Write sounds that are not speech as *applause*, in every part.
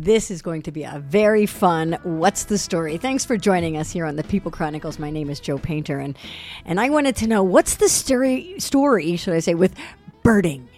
This is going to be a very fun What's the Story? Thanks for joining us here on the People Chronicles. My name is Joe Painter, and, and I wanted to know what's the story, story, should I say, with birding?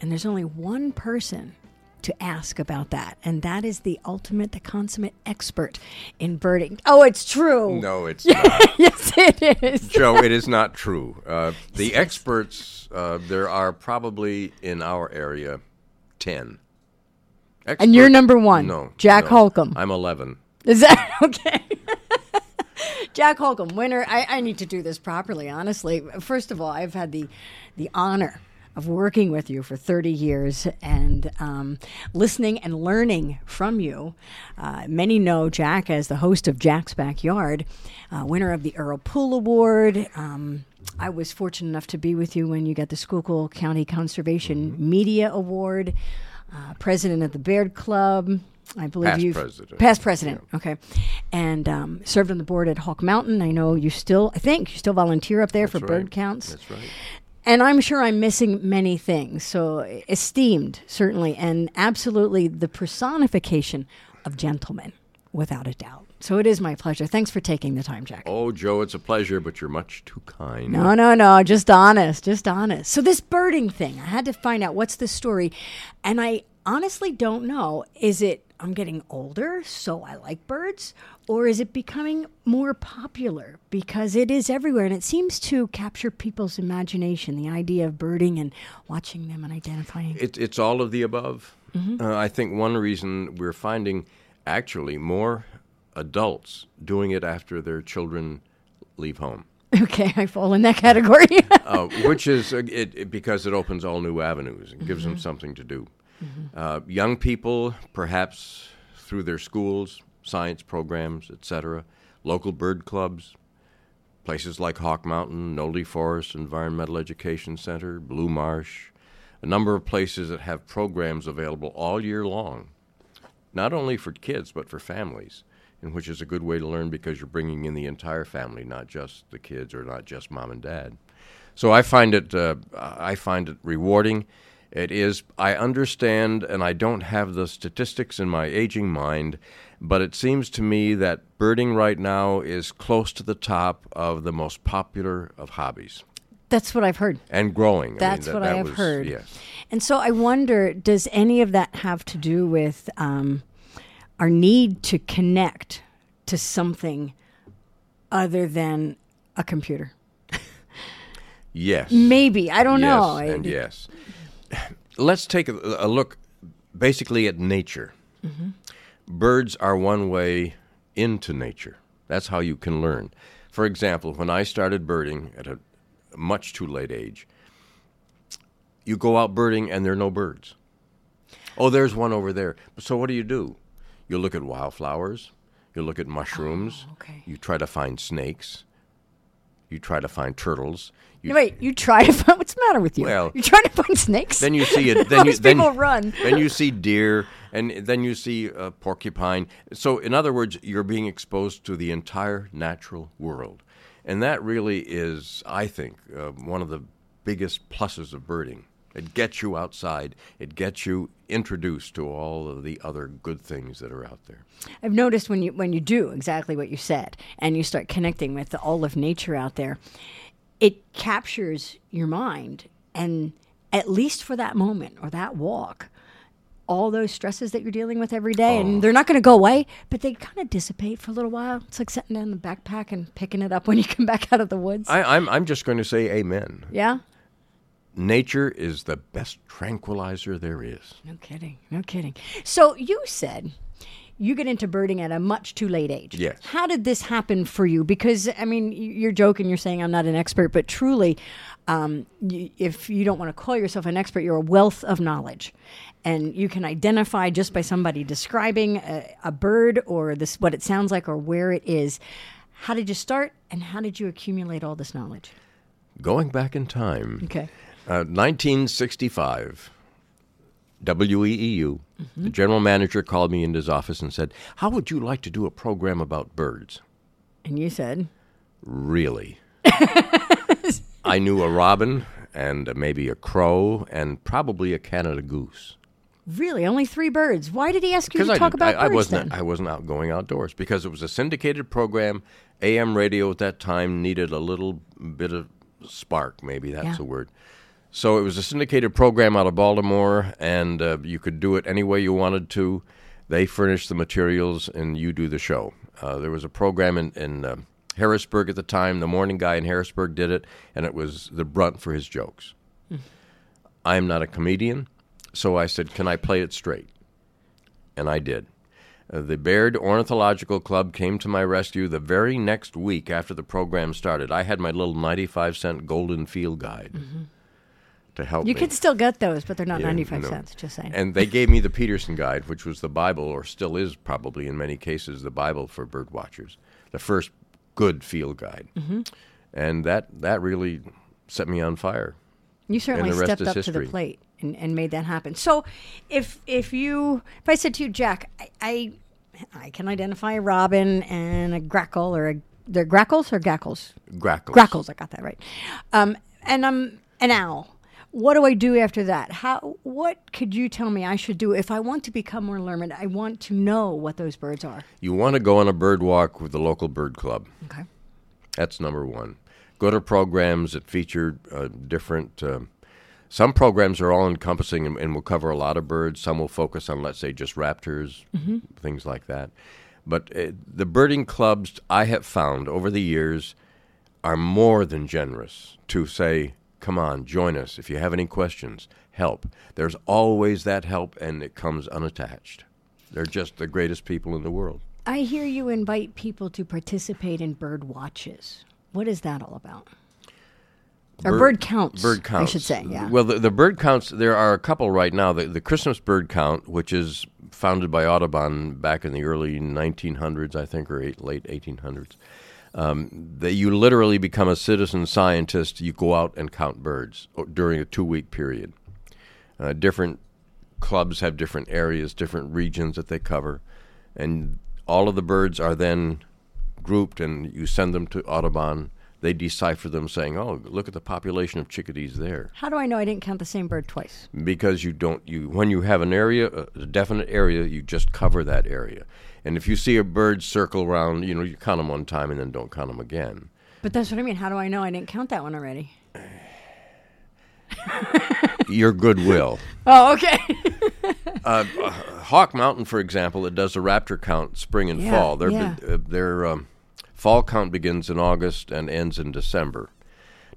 And there's only one person to ask about that, and that is the ultimate, the consummate expert in birding. Oh, it's true. No, it's *laughs* not. yes, it is. Joe, it is not true. Uh, *laughs* the experts, uh, there are probably in our area 10. And you're number one. No. Jack no. Holcomb. I'm 11. Is that *laughs* okay? *laughs* Jack Holcomb, winner. I, I need to do this properly, honestly. First of all, I've had the the honor of working with you for 30 years and um, listening and learning from you. Uh, many know Jack as the host of Jack's Backyard, uh, winner of the Earl Poole Award. Um, I was fortunate enough to be with you when you got the Schuylkill County Conservation Media Award, uh, president of the Baird Club. I believe Past you president. past president. Okay, and um, served on the board at Hawk Mountain. I know you still. I think you still volunteer up there for That's bird counts. That's right. And I'm sure I'm missing many things. So esteemed, certainly, and absolutely the personification of gentlemen, without a doubt. So it is my pleasure. Thanks for taking the time, Jack. Oh, Joe, it's a pleasure, but you're much too kind. No, no, no. Just honest. Just honest. So this birding thing, I had to find out what's the story, and I honestly don't know. Is it I'm getting older, so I like birds, or is it becoming more popular because it is everywhere and it seems to capture people's imagination? The idea of birding and watching them and identifying. It, it's all of the above. Mm-hmm. Uh, I think one reason we're finding actually more adults doing it after their children leave home. *laughs* Okay, I fall in that category. *laughs* uh, which is uh, it, it- because it opens all new avenues and gives them something to do. Uh, young people, perhaps through their schools, science programs, etc., local bird clubs, places like Hawk Mountain, Nolde Forest Environmental Education Center, Blue Marsh, a number of places that have programs available all year long, not only for kids but for families, and which is a good way to learn because you're bringing in the entire family, not just the kids or not just mom and dad. So I find it uh, I find it rewarding. It is I understand and I don't have the statistics in my aging mind, but it seems to me that birding right now is close to the top of the most popular of hobbies That's what I've heard. and growing. That's I mean, what that, I have was- heard. Yes. And so I wonder, does any of that have to do with um, our need to connect to something other than a computer? Yes. Maybe I don't yes, know. And yes. *laughs* Let's take a, a look basically at nature. Mm-hmm. Birds are one way into nature. That's how you can learn. For example, when I started birding at a much too late age, you go out birding and there are no birds. Oh, there's one over there. So what do you do? You look at wildflowers, you look at mushrooms, Oh, okay. you try to find snakes, you try to find turtles. You, Wait, you try to find what's the matter with you? Well, you're trying to find snakes. then you see it. *laughs* Then you then, people run. Then you see deer, and then you see a porcupine. So, in other words, you're being exposed to the entire natural world, and that really is, I think, uh, one of the biggest pluses of birding. It gets you outside. It gets you introduced to all of the other good things that are out there. I've noticed when you when you do exactly what you said, and you start connecting with all of nature out there, it captures your mind, and at least for that moment or that walk, all those stresses that you're dealing with every day, Oh. and they're not going to go away, but they kind of dissipate for a little while. It's like setting down the backpack and picking it up when you come back out of the woods. I, I'm I'm just going to say amen. yeah. Nature is the best tranquilizer there is. No kidding. No kidding. So you said you get into birding at a much too late age. Yes. How did this happen for you? Because I mean, you're joking. You're saying I'm not an expert, but truly, um, y- if you don't want to call yourself an expert, you're a wealth of knowledge, and you can identify just by somebody describing a, a bird or this what it sounds like or where it is. How did you start, and how did you accumulate all this knowledge? Going back in time, Okay. Uh, 1965, WEEU, the general manager called me into his office and said, How would you like to do a program about birds? And you said, Really? *laughs* I knew a robin and uh, maybe a crow and probably a Canada goose. Really, only three birds. Why did he ask you to I talk did- about I, I birds wasn't then? I wasn't out going outdoors because it was a syndicated program. AM radio at that time needed a little bit of spark, maybe that's Yeah. the word. So it was a syndicated program out of Baltimore, and uh, you could do it any way you wanted to. They furnish the materials, and you do the show. Uh, there was a program in, in uh, Harrisburg at the time. The morning guy in Harrisburg did it, and it was the brunt for his jokes. I'm not a comedian, so I said, "Can I play it straight?" And I did. Uh, the Baird Ornithological Club came to my rescue the very next week after the program started. I had my little 95 cent Golden Field Guide to help. You me. can still get those, but they're not Yeah, 95 no. cents, just saying. And they gave me the Peterson Guide, which was the Bible, or still is probably in many cases the Bible for bird watchers, the first good field guide. Mm-hmm. And that, that really set me on fire. You certainly the rest stepped is up to the plate and, and made that happen. So, if if you if I said to you, Jack, I I, I can identify a robin and a grackle or a they're grackles or gackles Grackles. grackles. I got that right. Um, and I'm an owl. What do I do after that? How? What could you tell me I should do if I want to become more learned? I want to know what those birds are. You want to go on a bird walk with the local bird club. Okay. That's number one. Go to programs that feature uh, different. Uh, some programs are all encompassing and, and will cover a lot of birds. Some will focus on, let's say, just raptors, things like that. But uh, the birding clubs I have found over the years are more than generous to say, come on, join us. If you have any questions, help. There's always that help, and it comes unattached. They're just the greatest people in the world. I hear you invite people to participate in bird watches. What is that all about? Or bird counts. Bird counts. I should say, yeah. Well, the, the bird counts, there are a couple right now. The, the Christmas bird count, which is founded by Audubon back in the early 1900s, I think, or eight, late 1800s. Um, that you literally become a citizen scientist. You go out and count birds during a two week period. Uh, different clubs have different areas, different regions that they cover, and all of the birds are then grouped, and you send them to Audubon. They decipher them, saying, "Oh, look at the population of chickadees there." How do I know I didn't count the same bird twice? because you don't you when you have an area a definite area you just cover that area and if you see a bird circle around you know you count them one time and then don't count them again But that's what I mean. How do I know I didn't count that one already? *sighs* your goodwill *laughs* Oh, okay. *laughs* hawk mountain for example it does a raptor count spring and Yeah, fall their yeah. uh, their um, fall count begins in august and ends in december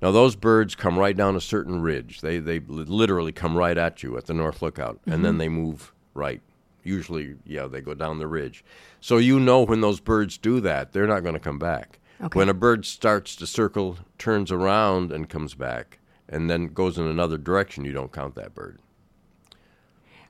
now those birds come right down a certain ridge they they literally come right at you at the north lookout and Mm-hmm. then they move right usually yeah they go down the ridge so you know when those birds do that they're not going to come back Okay. when a bird starts to circle turns around and comes back and then goes in another direction you don't count that bird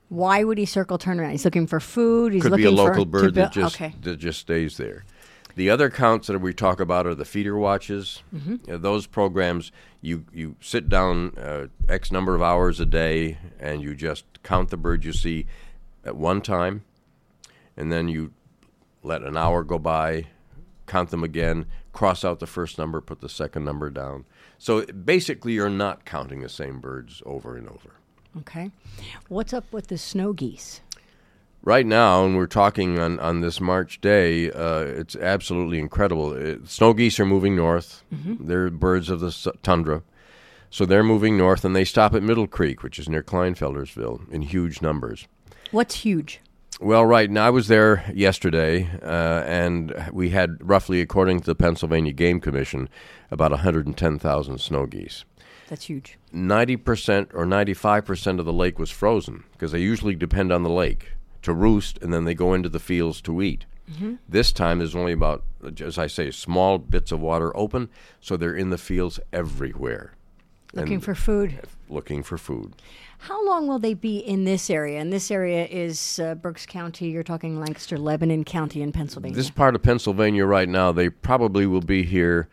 Why would he circle turn around? He's looking for food. He's could looking be a local to bird that just okay. that just stays there. The other counts that we talk about are the feeder watches. Mm-hmm. Uh, those programs, you you sit down uh, x number of hours a day, and you just count the birds you see at one time, and then you let an hour go by, count them again, cross out the first number, put the second number down. So basically, you're not counting the same birds over and over. Okay. What's up with the snow geese? Right now, and we're talking on, on this March day, uh, it's absolutely incredible. It, snow geese are moving north. They're birds of the tundra. So they're moving north, and they stop at Middle Creek, which is near Kleinfeltersville, in huge numbers. What's huge? Well, right now, I was there yesterday, uh, and we had roughly, according to the Pennsylvania Game Commission, about 110,000 snow geese. That's huge. 90% or 95% of the lake was frozen because they usually depend on the lake to roost and then they go into the fields to eat. This time there's only about, as I say, small bits of water open, so they're in the fields everywhere Looking for food. looking for food. How long will they be in this area? And this area is uh, Berks County. You're talking Lancaster, Lebanon County in Pennsylvania. This part of Pennsylvania right now, they probably will be here.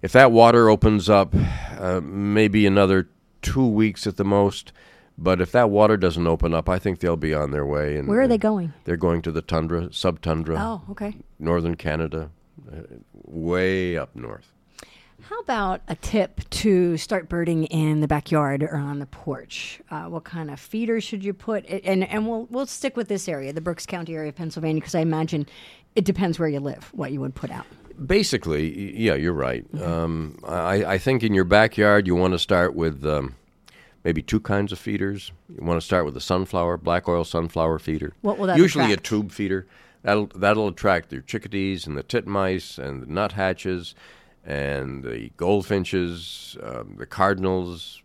If that water opens up, uh, maybe another two weeks at the most. But if that water doesn't open up, I think they'll be on their way. And, Where are they going? They're going to the tundra, subtundra. Oh, okay. northern Canada, uh, way up north. How about a tip to start birding in the backyard or on the porch? Uh, what kind of feeder should you put? And and we'll we'll stick with this area, the Berks County area of Pennsylvania, because I imagine it depends where you live, what you would put out. Basically, yeah, you're right. Um, I, I think in your backyard you want to start with um, maybe two kinds of feeders. You want to start with a sunflower, black oil sunflower feeder. What will that Usually attract? a tube feeder. That'll that'll attract the chickadees and the titmice and the nuthatches and the goldfinches, um, the cardinals,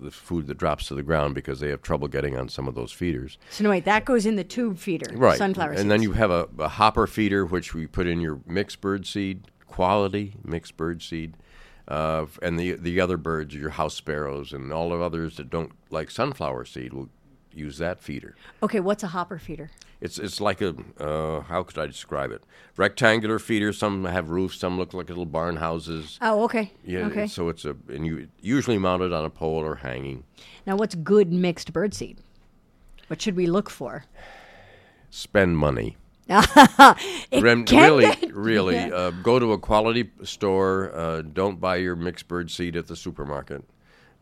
the food that drops to the ground because they have trouble getting on some of those feeders. So no, wait, that goes in the tube feeder, Right. Sunflower and then you have a, a hopper feeder, which we put in your mixed bird seed, quality mixed bird seed. Uh, and the the other birds, your house sparrows, and all of others that don't like sunflower seed, will use that feeder. Okay, what's a hopper feeder? It's it's like a uh, how could I describe it? Rectangular feeder. Some have roofs. Some look like little barn houses. Oh, okay. Yeah. Okay. So it's a and you usually mounted on a pole or hanging. Now, what's good mixed bird seed? What should we look for? Spend money. *laughs* It Rem, really, really, uh, go to a quality store. Uh, don't buy your mixed bird seed at the supermarket.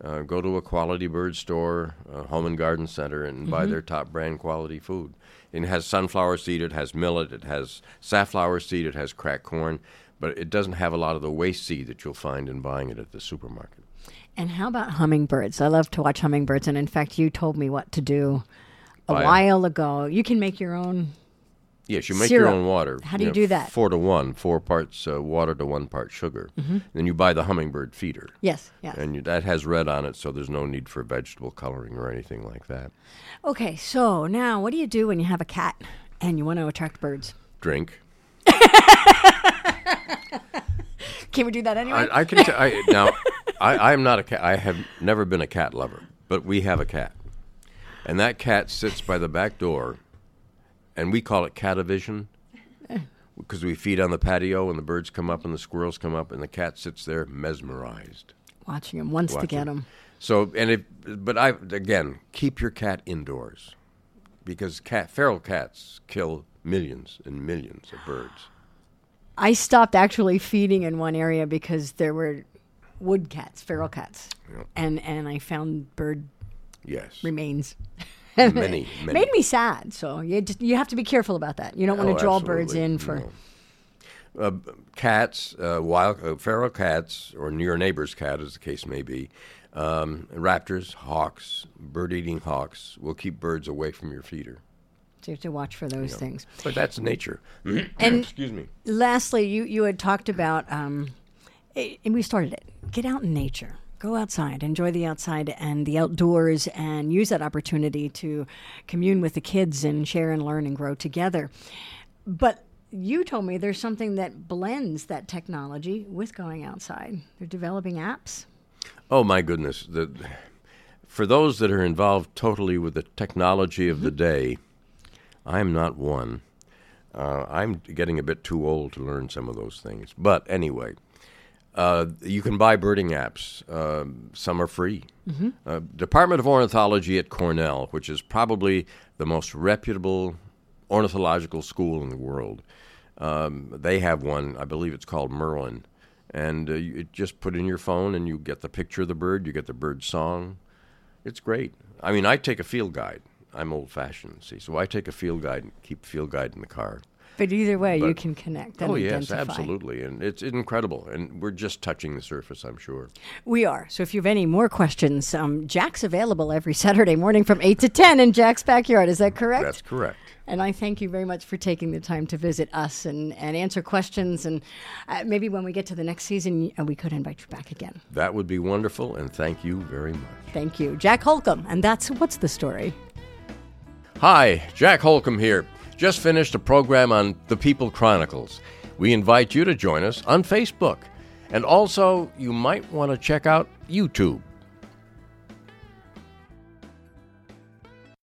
Uh, go to a quality bird store, uh, home and garden center, and Mm-hmm. buy their top brand quality food. It has sunflower seed, it has millet, it has safflower seed, it has cracked corn, but it doesn't have a lot of the waste seed that you'll find in buying it at the supermarket. And how about hummingbirds? I love to watch hummingbirds, and in fact, you told me what to do a Buy while ago. You can make your own. Yes, you make Syrup. your own water. How do you do that? Four to one, four parts uh, water to one part sugar. Mm-hmm. Then you buy the hummingbird feeder. Yes, yes. And you, that has red on it, so there's no need for vegetable coloring or anything like that. Okay, so now what do you do when you have a cat and you want to attract birds? Drink. *laughs* Can we do that anyway? I, I can t- I, now. I, I am not a cat. I have never been a cat lover, but we have a cat, and that cat sits by the back door, and we call it catavision eh. because we feed on the patio, and the birds come up and the squirrels come up, and the cat sits there mesmerized. Watching him, wants to get them. So, and if, but I again keep your cat indoors, because cat feral cats kill millions and millions of birds. I stopped actually feeding in one area because there were wood cats, feral cats, and and I found bird Yes, remains. *laughs* many, many. Made me sad. So you just you have to be careful about that. You don't want Oh, to draw birds in for. No. Uh, cats, uh, wild uh, feral cats, or your neighbor's cat, as the case may be, um, raptors, hawks, bird-eating hawks will keep birds away from your feeder. So you have to watch for those things. But that's nature. *clears throat* And Excuse me. lastly, you you had talked about, um, eh, and we started it. Get out in nature. Go outside, enjoy the outside and the outdoors, and use that opportunity to commune with the kids and share and learn and grow together. But you told me there's something that blends that technology with going outside. They're developing apps. Oh my goodness! The, for those that are involved totally with the technology of the day, I am not one. Uh, I'm getting a bit too old to learn some of those things. But anyway, uh, you can buy birding apps. Um some are free. Uh, Department of Ornithology at Cornell, which is probably the most reputable ornithological school in the world, um, they have one. I believe it's called Merlin, and uh, you just put in your phone and you get the picture of the bird. You get the bird song. It's great. I mean, I take a field guide. I'm old fashioned, see, so I take a field guide and keep field guide in the car. But either way, you can connect and oh yes, identify. absolutely, and it's incredible. And we're just touching the surface, I'm sure. We are. So if you have any more questions, um, Jack's available every Saturday morning from 8 to 10 in Jack's backyard. Is that correct? That's correct. And I thank you very much for taking the time to visit us and, and answer questions. And uh, maybe when we get to the next season, uh, we could invite you back again. That would be wonderful, and thank you very much. Thank you. Jack Holcomb. And that's What's the Story? Hi, Jack Holcomb here. Just finished a program on the People Chronicles. We invite you to join us on Facebook. And also, you might want to check out YouTube.